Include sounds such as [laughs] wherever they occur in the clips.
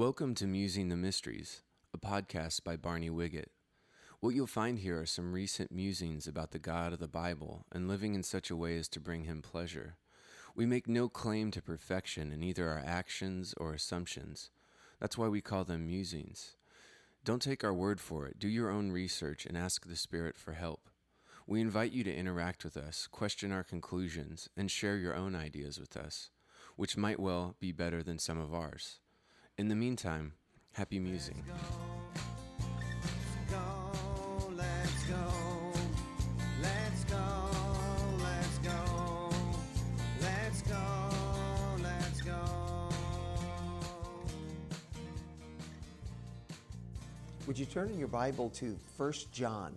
Welcome to Musing the Mysteries, a podcast by Barney Wiget. What you'll find here are some recent musings about the God of the Bible and living in such a way as to bring him pleasure. We make no claim to perfection in either our actions or assumptions. That's why we call them musings. Don't take our word for it. Do your own research and ask the Spirit for help. We invite you to interact with us, question our conclusions, and share your own ideas with us, which might well be better than some of ours. In the meantime, happy musing. Would you turn in your Bible to 1 John?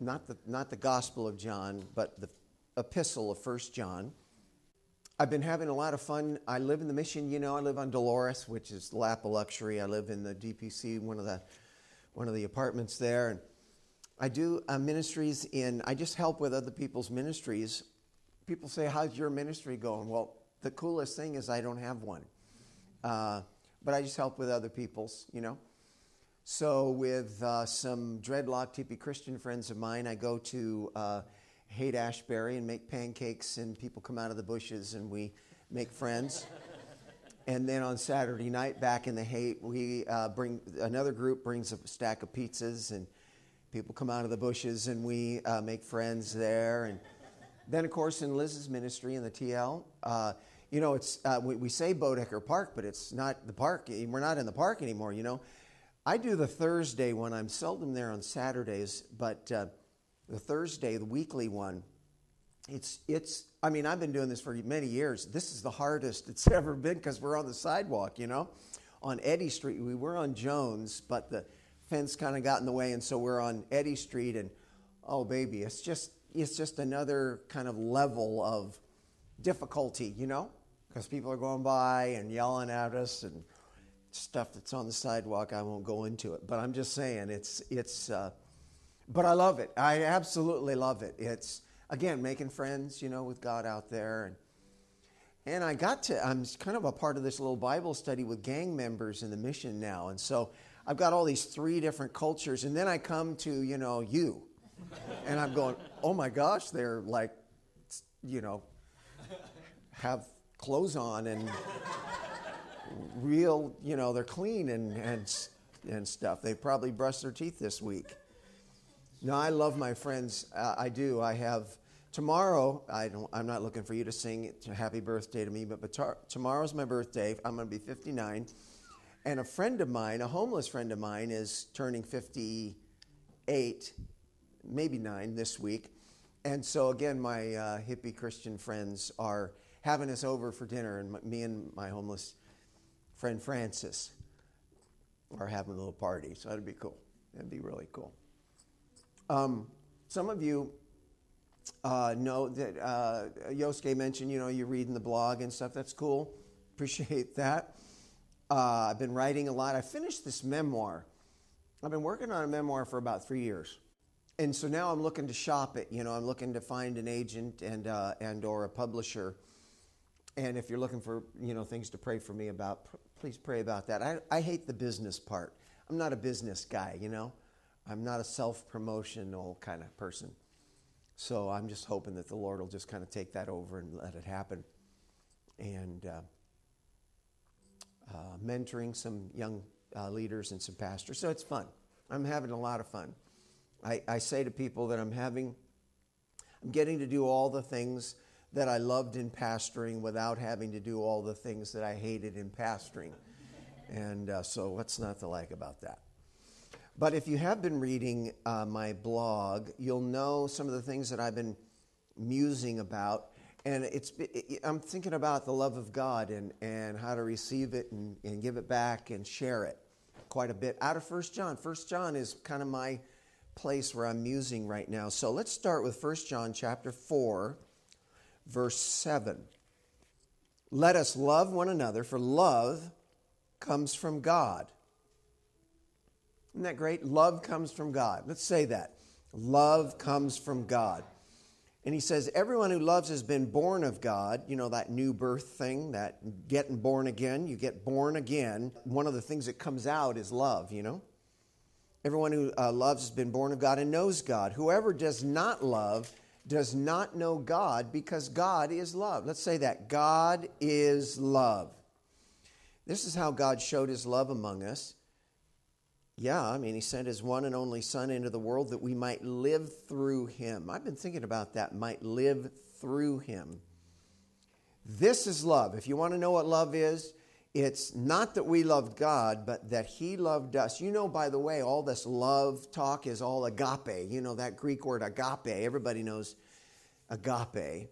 Not the, not the Gospel of John, but the epistle of 1 John. I've been having a lot of fun. I live in the mission, you know, I live on Dolores, which is lap of luxury. I live in the DPC, one of the, one of the apartments there. And I do uh, ministries in, I just help with other people's ministries. People say, How's your ministry going? Well, the coolest thing is I don't have one. Uh, but I just help with other people's, you know. So, with uh, some dreadlock TP Christian friends of mine, I go to Haight Ashbury and make pancakes, and people come out of the bushes and we make friends. and then on Saturday night, back in the Haight, we uh, bring another group brings a stack of pizzas, and people come out of the bushes and we uh, make friends there. And then, of course, in Liz's ministry in the TL, uh, you know, it's uh, we, we say Boedeker Park, but it's not the park. We're not in the park anymore, you know I do the Thursday one. I'm seldom there on Saturdays, but uh, the Thursday, the weekly one, it's it's. I mean, I've been doing this for many years. This is the hardest [laughs] it's ever been because we're on the sidewalk, you know, on Eddy Street. We were on Jones, but the fence kind of got in the way, and so we're on Eddy Street, and oh baby, it's just it's just another kind of level of difficulty, you know, because people are going by and yelling at us and stuff that's on the sidewalk. I won't go into it, but I'm just saying it's it's. Uh, but I love it. I absolutely love it. It's again making friends, you know, with God out there, and and I got to. I'm kind of a part of this little Bible study with gang members in the mission now, and so I've got all these three different cultures, and then I come to you know you, and I'm going, oh my gosh, they're like, you know, have clothes on and real, you know, they're clean and, and, and stuff. They probably brushed their teeth this week. No, I love my friends. Uh, I do. I have tomorrow. I don't. I'm not looking for you to sing "Happy Birthday" to me, but, but tar- tomorrow's my birthday. I'm going to be 59, and a friend of mine, a homeless friend of mine, is turning 58, maybe nine this week. And so again, my uh, hippie Christian friends are having us over for dinner, and my, me and my homeless friend Francis are having a little party. So that'd be cool. That'd be really cool. Um, some of you uh, know that uh, Yosuke mentioned, you know, you're reading the blog and stuff. That's cool. Appreciate that. Uh, I've been writing a lot. I finished this memoir. I've been working on a memoir for about three years. And so now I'm looking to shop it. You know, I'm looking to find an agent and, uh, and or a publisher. And if you're looking for, you know, things to pray for me about, please pray about that. I, I hate the business part. I'm not a business guy, you know? I'm not a self promotional kind of person. So I'm just hoping that the Lord will just kind of take that over and let it happen. And uh, uh, mentoring some young uh, leaders and some pastors. So it's fun. I'm having a lot of fun. I, I say to people that I'm having, I'm getting to do all the things that I loved in pastoring without having to do all the things that I hated in pastoring. And uh, so, what's not to like about that? But if you have been reading uh, my blog, you'll know some of the things that I've been musing about. And it's, it, I'm thinking about the love of God and, and how to receive it and, and give it back and share it quite a bit out of First John. First John is kind of my place where I'm musing right now. So let's start with First John chapter 4 verse 7. Let us love one another, for love comes from God. Isn't that great? Love comes from God. Let's say that. Love comes from God. And he says, Everyone who loves has been born of God. You know, that new birth thing, that getting born again. You get born again. One of the things that comes out is love, you know? Everyone who uh, loves has been born of God and knows God. Whoever does not love does not know God because God is love. Let's say that God is love. This is how God showed his love among us. Yeah, I mean, he sent his one and only Son into the world that we might live through him. I've been thinking about that, might live through him. This is love. If you want to know what love is, it's not that we loved God, but that He loved us. You know, by the way, all this love talk is all agape. You know, that Greek word agape. Everybody knows agape.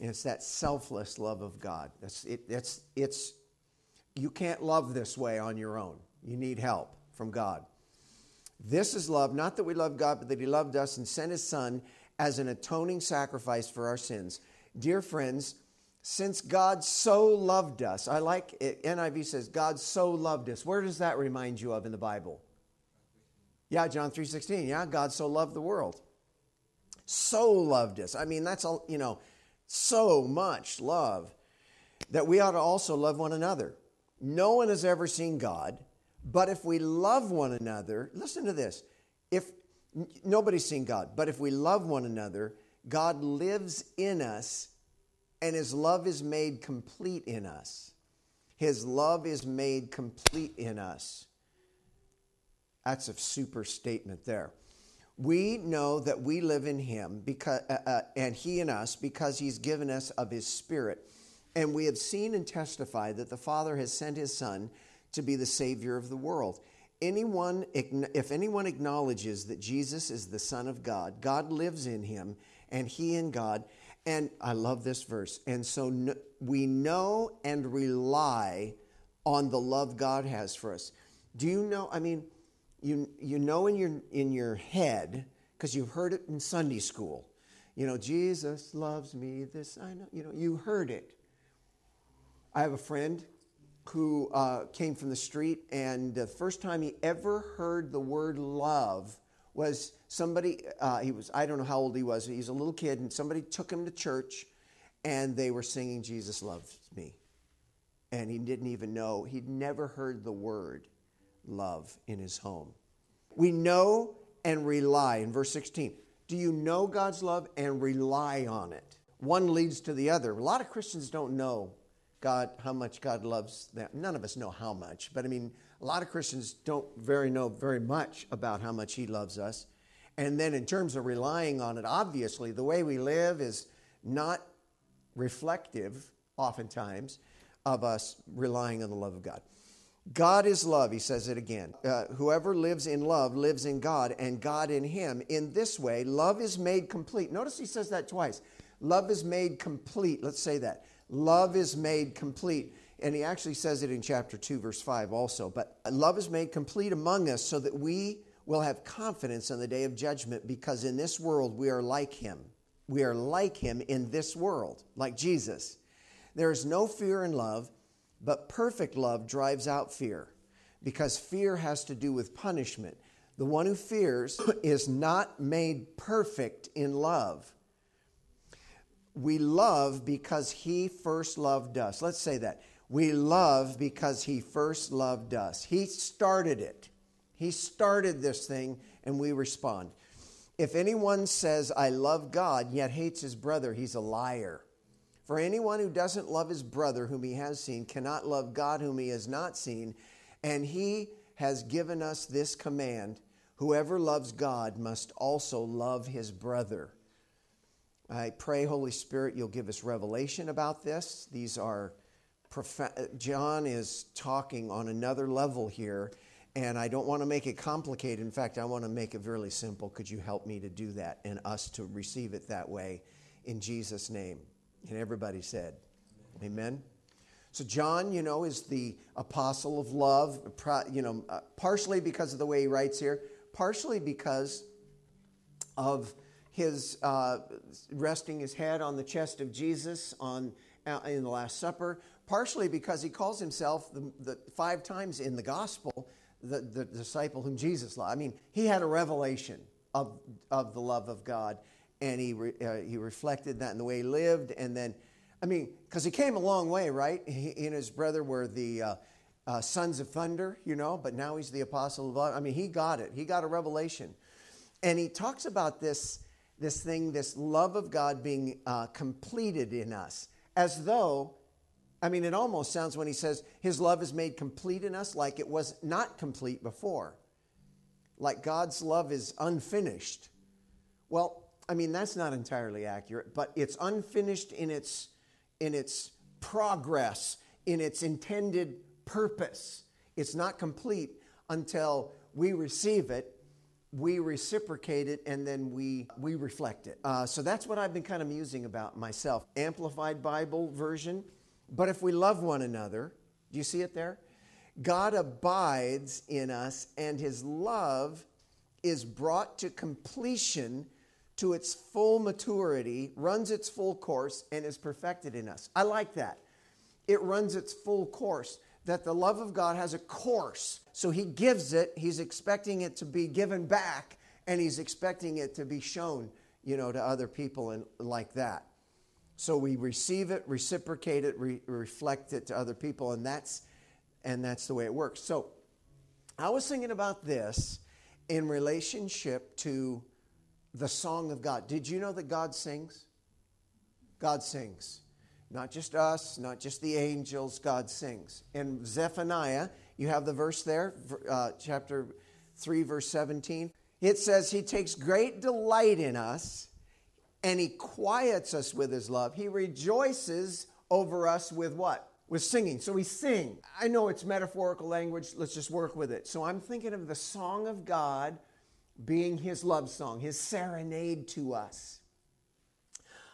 And it's that selfless love of God. It, it's, it's, you can't love this way on your own. You need help from God. This is love, not that we love God, but that He loved us and sent His Son as an atoning sacrifice for our sins. Dear friends, since God so loved us, I like it, NIV says, God so loved us. Where does that remind you of in the Bible? Yeah, John 3:16. Yeah, God so loved the world. So loved us. I mean, that's all, you know, so much love that we ought to also love one another. No one has ever seen God, but if we love one another, listen to this. If nobody's seen God, but if we love one another, God lives in us and his love is made complete in us. His love is made complete in us. That's a super statement there. We know that we live in him because, uh, uh, and he in us because he's given us of his spirit. And we have seen and testified that the Father has sent his Son to be the Savior of the world. Anyone, if anyone acknowledges that Jesus is the Son of God, God lives in him, and he in God, and I love this verse. And so we know and rely on the love God has for us. Do you know? I mean, you, you know in your, in your head, because you've heard it in Sunday school, you know, Jesus loves me, this, I know, you know, you heard it. I have a friend who uh, came from the street, and the first time he ever heard the word love was somebody, uh, he was, I don't know how old he was, he was a little kid, and somebody took him to church and they were singing Jesus Loves Me. And he didn't even know, he'd never heard the word love in his home. We know and rely, in verse 16, do you know God's love and rely on it? One leads to the other. A lot of Christians don't know God, how much God loves them. None of us know how much, but I mean, a lot of Christians don't very know very much about how much He loves us. And then, in terms of relying on it, obviously, the way we live is not reflective, oftentimes, of us relying on the love of God. God is love, he says it again. Uh, whoever lives in love lives in God, and God in him. In this way, love is made complete. Notice he says that twice. Love is made complete. Let's say that. Love is made complete and he actually says it in chapter 2, verse 5 also. But love is made complete among us so that we will have confidence on the day of judgment because in this world we are like him. We are like him in this world, like Jesus. There is no fear in love, but perfect love drives out fear because fear has to do with punishment. The one who fears [coughs] is not made perfect in love. We love because he first loved us. Let's say that. We love because He first loved us. He started it. He started this thing, and we respond. If anyone says, I love God, yet hates his brother, he's a liar. For anyone who doesn't love his brother whom he has seen cannot love God whom he has not seen. And he has given us this command whoever loves God must also love his brother. I pray, Holy Spirit, you'll give us revelation about this. These are John is talking on another level here, and I don't want to make it complicated. In fact, I want to make it really simple. Could you help me to do that and us to receive it that way in Jesus' name? And everybody said, Amen. Amen. So, John, you know, is the apostle of love, you know, uh, partially because of the way he writes here, partially because of his uh, resting his head on the chest of Jesus on, uh, in the Last Supper, partially because he calls himself the, the five times in the gospel the, the disciple whom Jesus loved. I mean, he had a revelation of, of the love of God. and he, re, uh, he reflected that in the way he lived. And then, I mean, because he came a long way, right? He, he and his brother were the uh, uh, sons of thunder, you know, but now he's the apostle of love. I mean, he got it. He got a revelation. And he talks about this, this thing, this love of God being uh, completed in us, as though, I mean, it almost sounds when he says his love is made complete in us like it was not complete before. Like God's love is unfinished. Well, I mean, that's not entirely accurate, but it's unfinished in its, in its progress, in its intended purpose. It's not complete until we receive it, we reciprocate it, and then we, we reflect it. Uh, so that's what I've been kind of musing about myself. Amplified Bible version. But if we love one another, do you see it there? God abides in us, and his love is brought to completion to its full maturity, runs its full course, and is perfected in us. I like that. It runs its full course that the love of God has a course. So he gives it, he's expecting it to be given back, and he's expecting it to be shown, you know, to other people and like that. So we receive it, reciprocate it, re- reflect it to other people, and that's and that's the way it works. So I was thinking about this in relationship to the song of God. Did you know that God sings? God sings. Not just us, not just the angels, God sings. In Zephaniah, you have the verse there, uh, chapter 3, verse 17. It says, He takes great delight in us and He quiets us with His love. He rejoices over us with what? With singing. So we sing. I know it's metaphorical language. Let's just work with it. So I'm thinking of the song of God being His love song, His serenade to us.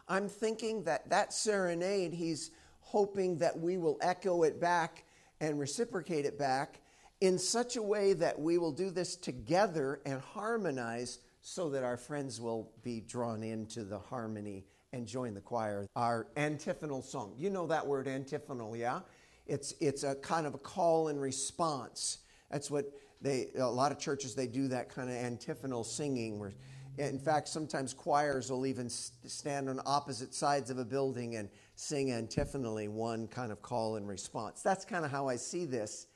I'm thinking that that serenade, he's hoping that we will echo it back and reciprocate it back in such a way that we will do this together and harmonize so that our friends will be drawn into the harmony and join the choir. Our antiphonal song. You know that word antiphonal, yeah? It's, it's a kind of a call and response. That's what they, a lot of churches, they do that kind of antiphonal singing where in fact, sometimes choirs will even stand on opposite sides of a building and sing antiphonally one kind of call and response. That's kind of how I see this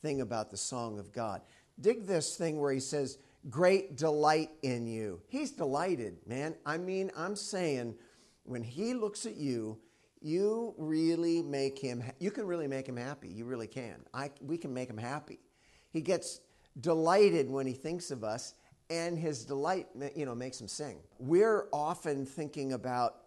thing about the song of God. Dig this thing where he says, Great delight in you. He's delighted, man. I mean, I'm saying when he looks at you, you really make him you can really make him happy you really can I, we can make him happy he gets delighted when he thinks of us and his delight you know makes him sing we're often thinking about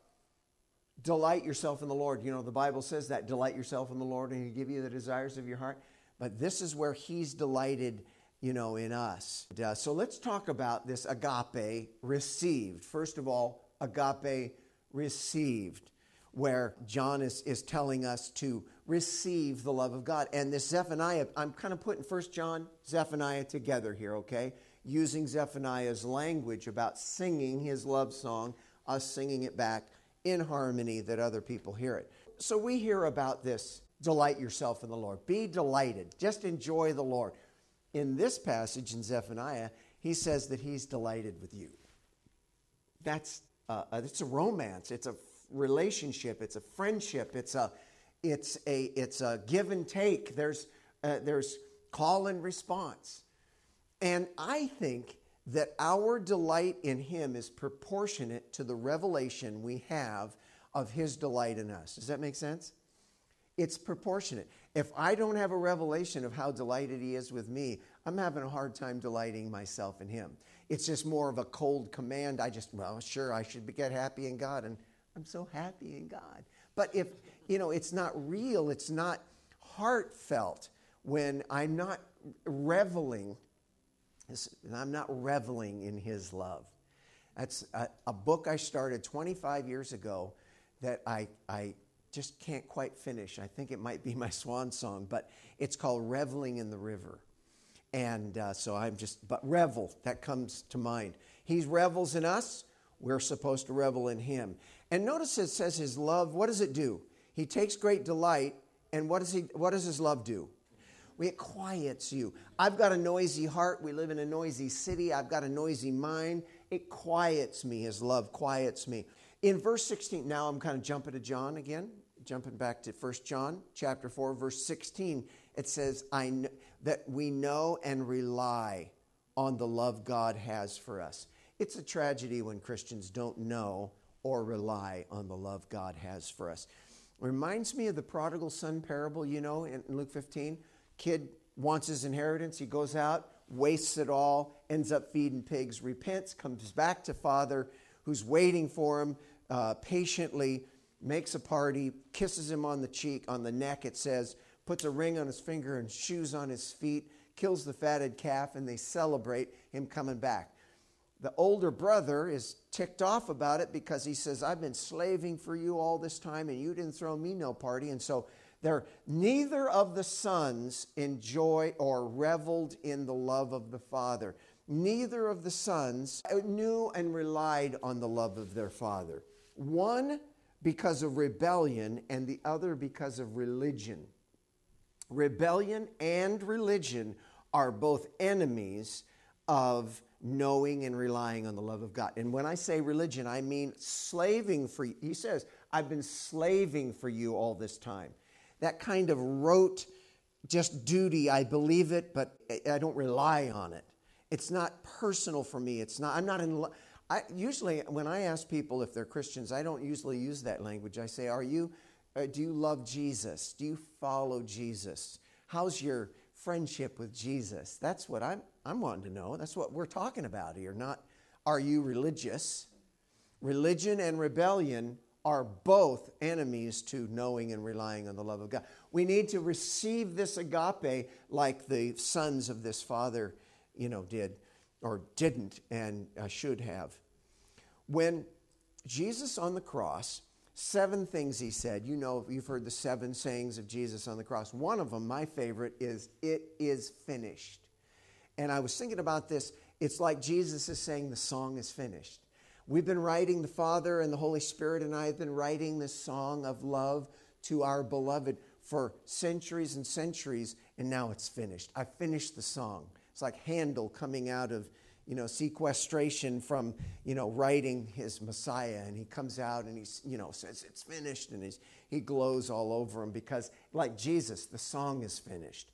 delight yourself in the lord. You know the bible says that delight yourself in the lord and he'll give you the desires of your heart. But this is where he's delighted you know in us. And, uh, so let's talk about this agape received. First of all agape received where john is, is telling us to receive the love of god. And this zephaniah i'm kind of putting first john zephaniah together here okay? Using Zephaniah's language about singing his love song, us singing it back in harmony that other people hear it. So we hear about this delight yourself in the Lord. Be delighted. Just enjoy the Lord. In this passage in Zephaniah, he says that he's delighted with you. That's uh, it's a romance. It's a relationship. It's a friendship. It's a it's a it's a give and take. There's uh, there's call and response. And I think that our delight in Him is proportionate to the revelation we have of His delight in us. Does that make sense? It's proportionate. If I don't have a revelation of how delighted He is with me, I'm having a hard time delighting myself in Him. It's just more of a cold command. I just, well, sure, I should get happy in God, and I'm so happy in God. But if, you know, it's not real, it's not heartfelt when I'm not reveling I'm not reveling in his love. That's a, a, book I started 25 years ago that I, I just can't quite finish. I think it might be [laughs] my swan song, but it's called Reveling in the River. And uh, so I'm just, but revel, that comes to mind. He revels in us, we're supposed to revel in him. And notice it says his love, what does it do? He takes great delight, and what does, he, what does his love do? It quiets you. I've got a noisy heart. We live in a noisy city. I've got a noisy mind. It quiets me. His love quiets me. In verse 16, now I'm kind of jumping to John again, jumping back to 1 John chapter 4, verse 16. It says, I kn- that we know and rely on the love God has for us. It's a tragedy when Christians don't know or rely on the love God has for us. It Reminds me of the prodigal son parable, you know, in Luke 15. Kid wants his inheritance, he goes out, wastes it all, ends up feeding pigs, repents, comes back to father who's waiting for him uh, patiently, makes a party, kisses him on the cheek, on the neck, it says, puts a ring on his finger and shoes on his feet, kills the fatted calf, and they celebrate him coming back. The older brother is ticked off about it because he says, I've been slaving for you all this time and you didn't throw me no party. And so there, neither of the sons enjoy or reveled in the love of the father. Neither of the sons knew and relied on the love of their father. One because of rebellion, and the other because of religion. Rebellion and religion are both enemies of knowing and relying on the love of God. And when I say religion, I mean slaving for you. He says, I've been slaving for you all this time. That kind of rote, just duty, I believe it, but I don't rely on it. It's not personal for me. It's not, I'm not in love. I, usually, when I ask people if they're Christians, I don't usually use that language. I say, Are you, uh, do you love Jesus? Do you follow Jesus? How's your friendship with Jesus? That's what I'm, I'm wanting to know. That's what we're talking about here, not are you religious? Religion and rebellion are both enemies to knowing and relying on the love of God. We need to receive this agape like the sons of this father, you know, did or didn't and uh, should have. When Jesus on the cross, seven things he said. You know, you've heard the seven sayings of Jesus on the cross. One of them, my favorite, is, It is finished. And I was thinking about this. It's like Jesus is saying, The song is finished. We've been writing, the Father and the Holy Spirit and I have been writing this song of love to our beloved for centuries and centuries, and now it's finished. I finished the song. It's like Handel coming out of you know, sequestration from, you know, writing his Messiah. And he comes out and he's, you know, says it's finished and he's, he glows all over him because, like Jesus, the song is finished.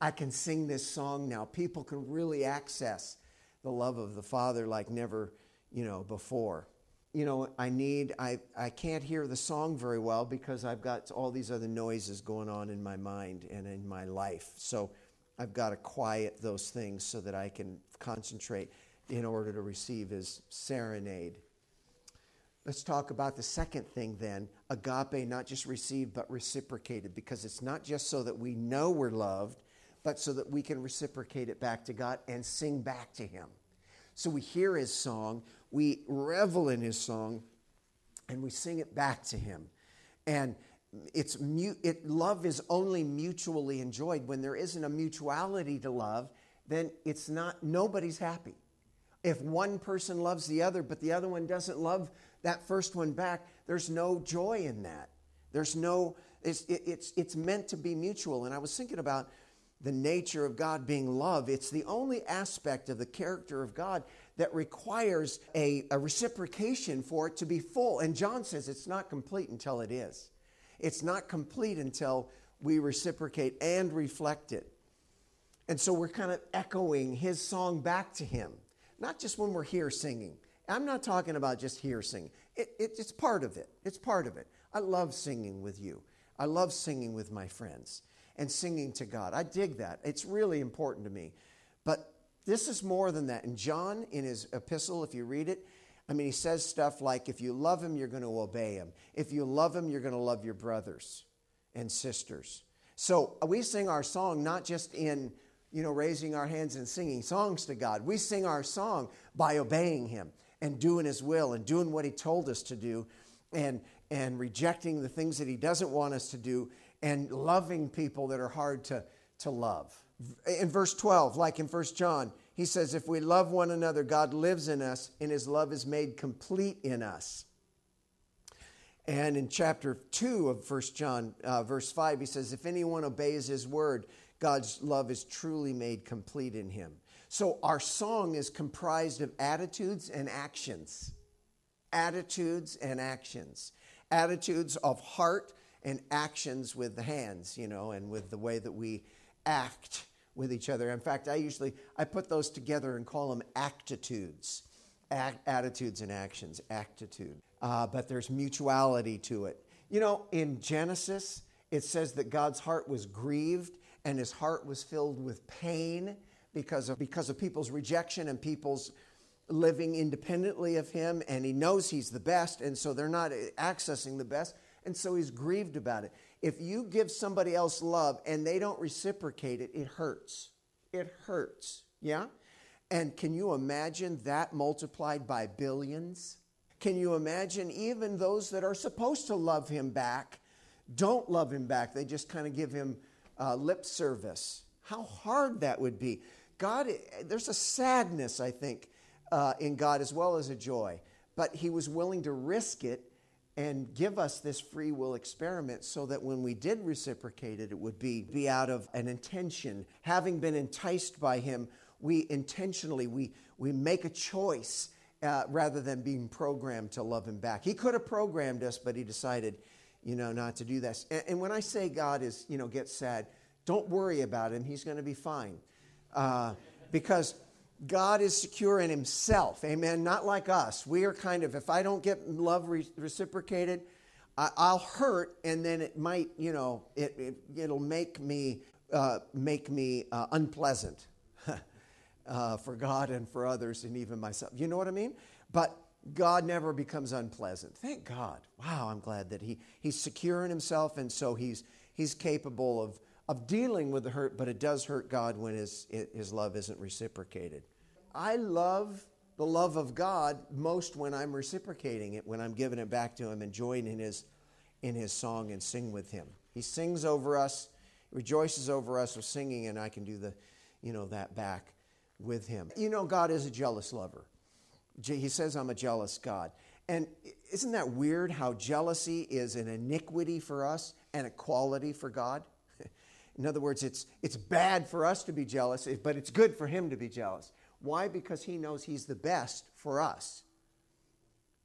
I can sing this song now. People can really access the love of the Father like never, you know, before. You know, I need, I, I can't hear the song very well because I've got all these other noises going on in my mind and in my life. So, I've got to quiet those things so that I can concentrate in order to receive his serenade. Let's talk about the second thing then agape, not just received, but reciprocated, because it's not just so that we know we're loved, but so that we can reciprocate it back to God and sing back to him. So we hear his song, we revel in his song, and we sing it back to him. And it's it, love is only mutually enjoyed. When there isn't a mutuality to love, then it's not, nobody's happy. If one person loves the other, but the other one doesn't love that first one back, there's no joy in that. There's no, it's, it, it's, it's meant to be mutual. And I was thinking about the nature of God being love. It's the only aspect of the character of God that requires a, a reciprocation for it to be full. And John says it's not complete until it is. It's not complete until we reciprocate and reflect it. And so we're kind of echoing his song back to him, not just when we're here singing. I'm not talking about just here singing, it, it, it's part of it. It's part of it. I love singing with you, I love singing with my friends and singing to God. I dig that. It's really important to me. But this is more than that. And John, in his epistle, if you read it, I mean, he says stuff like, if you love him, you're going to obey him. If you love him, you're going to love your brothers and sisters. So uh, we sing our song not just in, you know, raising our hands and singing songs to God. We sing our song by obeying him and doing his will and doing what he told us to do and, and rejecting the things that he doesn't want us to do and loving people that are hard to, to love. In verse 12, like in 1 John, he says, If we love one another, God lives in us, and his love is made complete in us. And in chapter 2 of 1 John, uh, verse 5, he says, If anyone obeys his word, God's love is truly made complete in him. So our song is comprised of attitudes and actions. Attitudes and actions. Attitudes of heart and actions with the hands, you know, and with the way that we act with each other. In fact, I usually I put those together and call them actitudes. attitudes and actions, actitude. Uh, but there's mutuality to it. You know, in Genesis, it says that God's heart was grieved and his heart was filled with pain because of, because of people's rejection and people's living independently of him. And he knows he's the best, and so they're not accessing the best. And so he's grieved about it. If you give somebody else love and they don't reciprocate it, it hurts. It hurts. Yeah? And can you imagine that multiplied by billions? Can you imagine even those that are supposed to love him back don't love him back? They just kind of give him uh, lip service. How hard that would be. God, there's a sadness, I think, uh, in God as well as a joy. But he was willing to risk it and give us this free will experiment so that when we did reciprocate it, it would be, be out of an intention. Having been enticed by him, we intentionally, we, we make a choice uh, rather than being programmed to love him back. He could have programmed us, but he decided, you know, not to do this. And, and when I say God is, you know, gets sad, don't worry about him. He's going to be fine. Uh, because God is secure in himself. Amen. Not like us. We are kind of, if I don't get love re- reciprocated, I, will hurt and then it might, you know, it, it, it'll make me, uh, make me uh, unpleasant [laughs] uh, for God and for others and even myself. You know what I mean? But God never becomes unpleasant. Thank God. Wow, I'm glad that he, he's secure in himself and so he's, he's capable of of dealing with the hurt, but it does hurt God when his, his love isn't reciprocated. I love the love of God most when I'm reciprocating it, when I'm giving it back to Him and joining in His, in his song and sing with Him. He sings over us, rejoices over us with singing, and I can do the, you know, that back with Him. You know, God is a jealous lover. He says, I'm a jealous God. And isn't that weird how jealousy is an iniquity for us and a quality for God? In other words, it's, it's bad for us to be jealous, but it's good for him to be jealous. Why? Because he knows he's the best for us.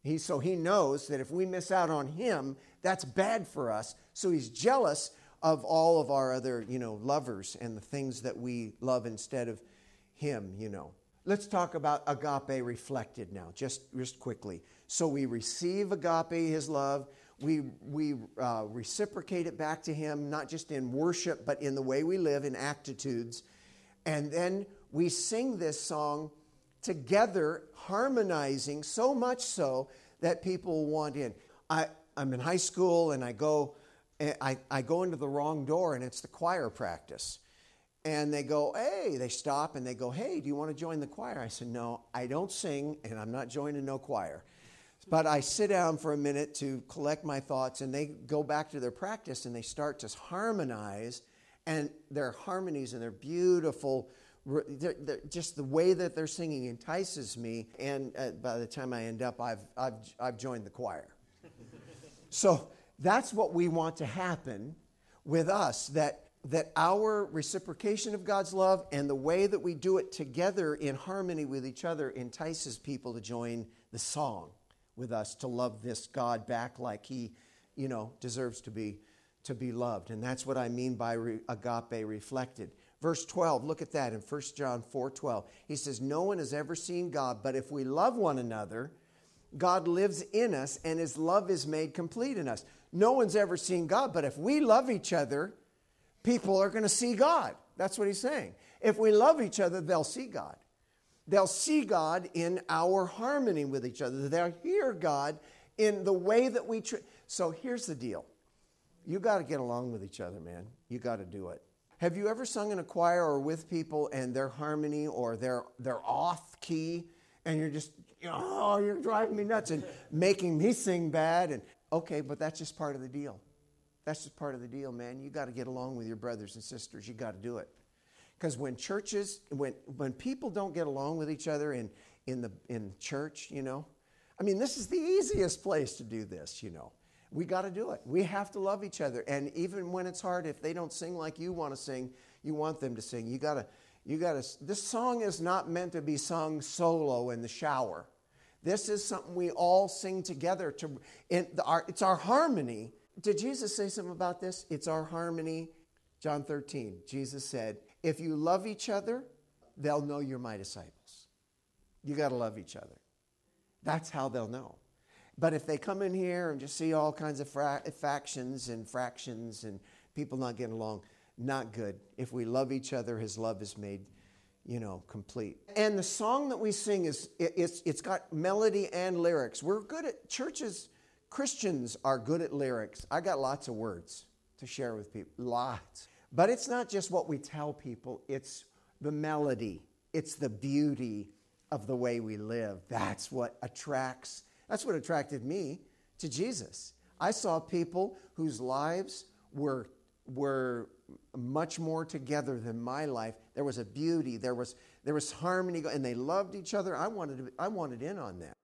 He, so he knows that if we miss out on him, that's bad for us. So he's jealous of all of our other, you know, lovers and the things that we love instead of him, you know. Let's talk about agape reflected now, just, just quickly. So we receive agape, his love we, we uh, reciprocate it back to Him, not just in worship, but in the way we live, in attitudes. And then we sing this song together, harmonizing so much so that people want in. I, I'm in high school and I go, I, I go into the wrong door and it's the choir practice. And they go, hey, they stop and they go, hey, do you want to join the choir? I said, no, I don't sing and I'm not joining no choir. But I sit down for a minute to collect my thoughts, and they go back to their practice and they start to harmonize. And their harmonies and their beautiful, they're, they're, just the way that they're singing entices me. And uh, by the time I end up, I've, I've, I've joined the choir. [laughs] so that's what we want to happen with us that, that our reciprocation of God's love and the way that we do it together in harmony with each other entices people to join the song with us to love this God back like he, you know, deserves to be to be loved. And that's what I mean by re- agape reflected. Verse 12, look at that in 1 John 4 12. He says, No one has ever seen God, but if we love one another, God lives in us and his love is made complete in us. No one's ever seen God, but if we love each other, people are going to see God. That's what he's saying. If we love each other, they'll see God. They'll see God in our harmony with each other. They'll hear God in the way that we. treat. so here's the deal you got to get along with each other, man. You got to do it. Have you ever sung in a choir or with people and their harmony or they're, they're off key and you're just, oh, you're driving me nuts and making me sing bad? And okay, but that's just part of the deal. That's just part of the deal, man. You got to get along with your brothers and sisters. You got to do it. Because when churches, when, when people don't get along with each other in, in, the, in church, you know, I mean, this is the easiest place to do this, you know. We got to do it. We have to love each other. And even when it's hard, if they don't sing like you want to sing, you want them to sing. You got to, you got to, this song is not meant to be sung solo in the shower. This is something we all sing together. To, the, our, it's our harmony. Did Jesus say something about this? It's our harmony. John 13, Jesus said, If you love each other, they'll know you're my disciples. You got to love each other. That's how they'll know. But if they come in here and just see all kinds of fra- factions and fractions and people not getting along, not good. If we love each other, his love is made, you know, complete. And the song that we sing is it, it's it's got melody and lyrics. We're good at churches. Christians are good at lyrics. I got lots of words to share with people, lots. But it's not just what we tell people, it's the melody, it's the beauty of the way we live. That's what attracts, that's what attracted me to Jesus. I saw people whose lives were, were much more together than my life. There was a beauty, there was, there was harmony, and they loved each other. I wanted, to, I wanted in on that.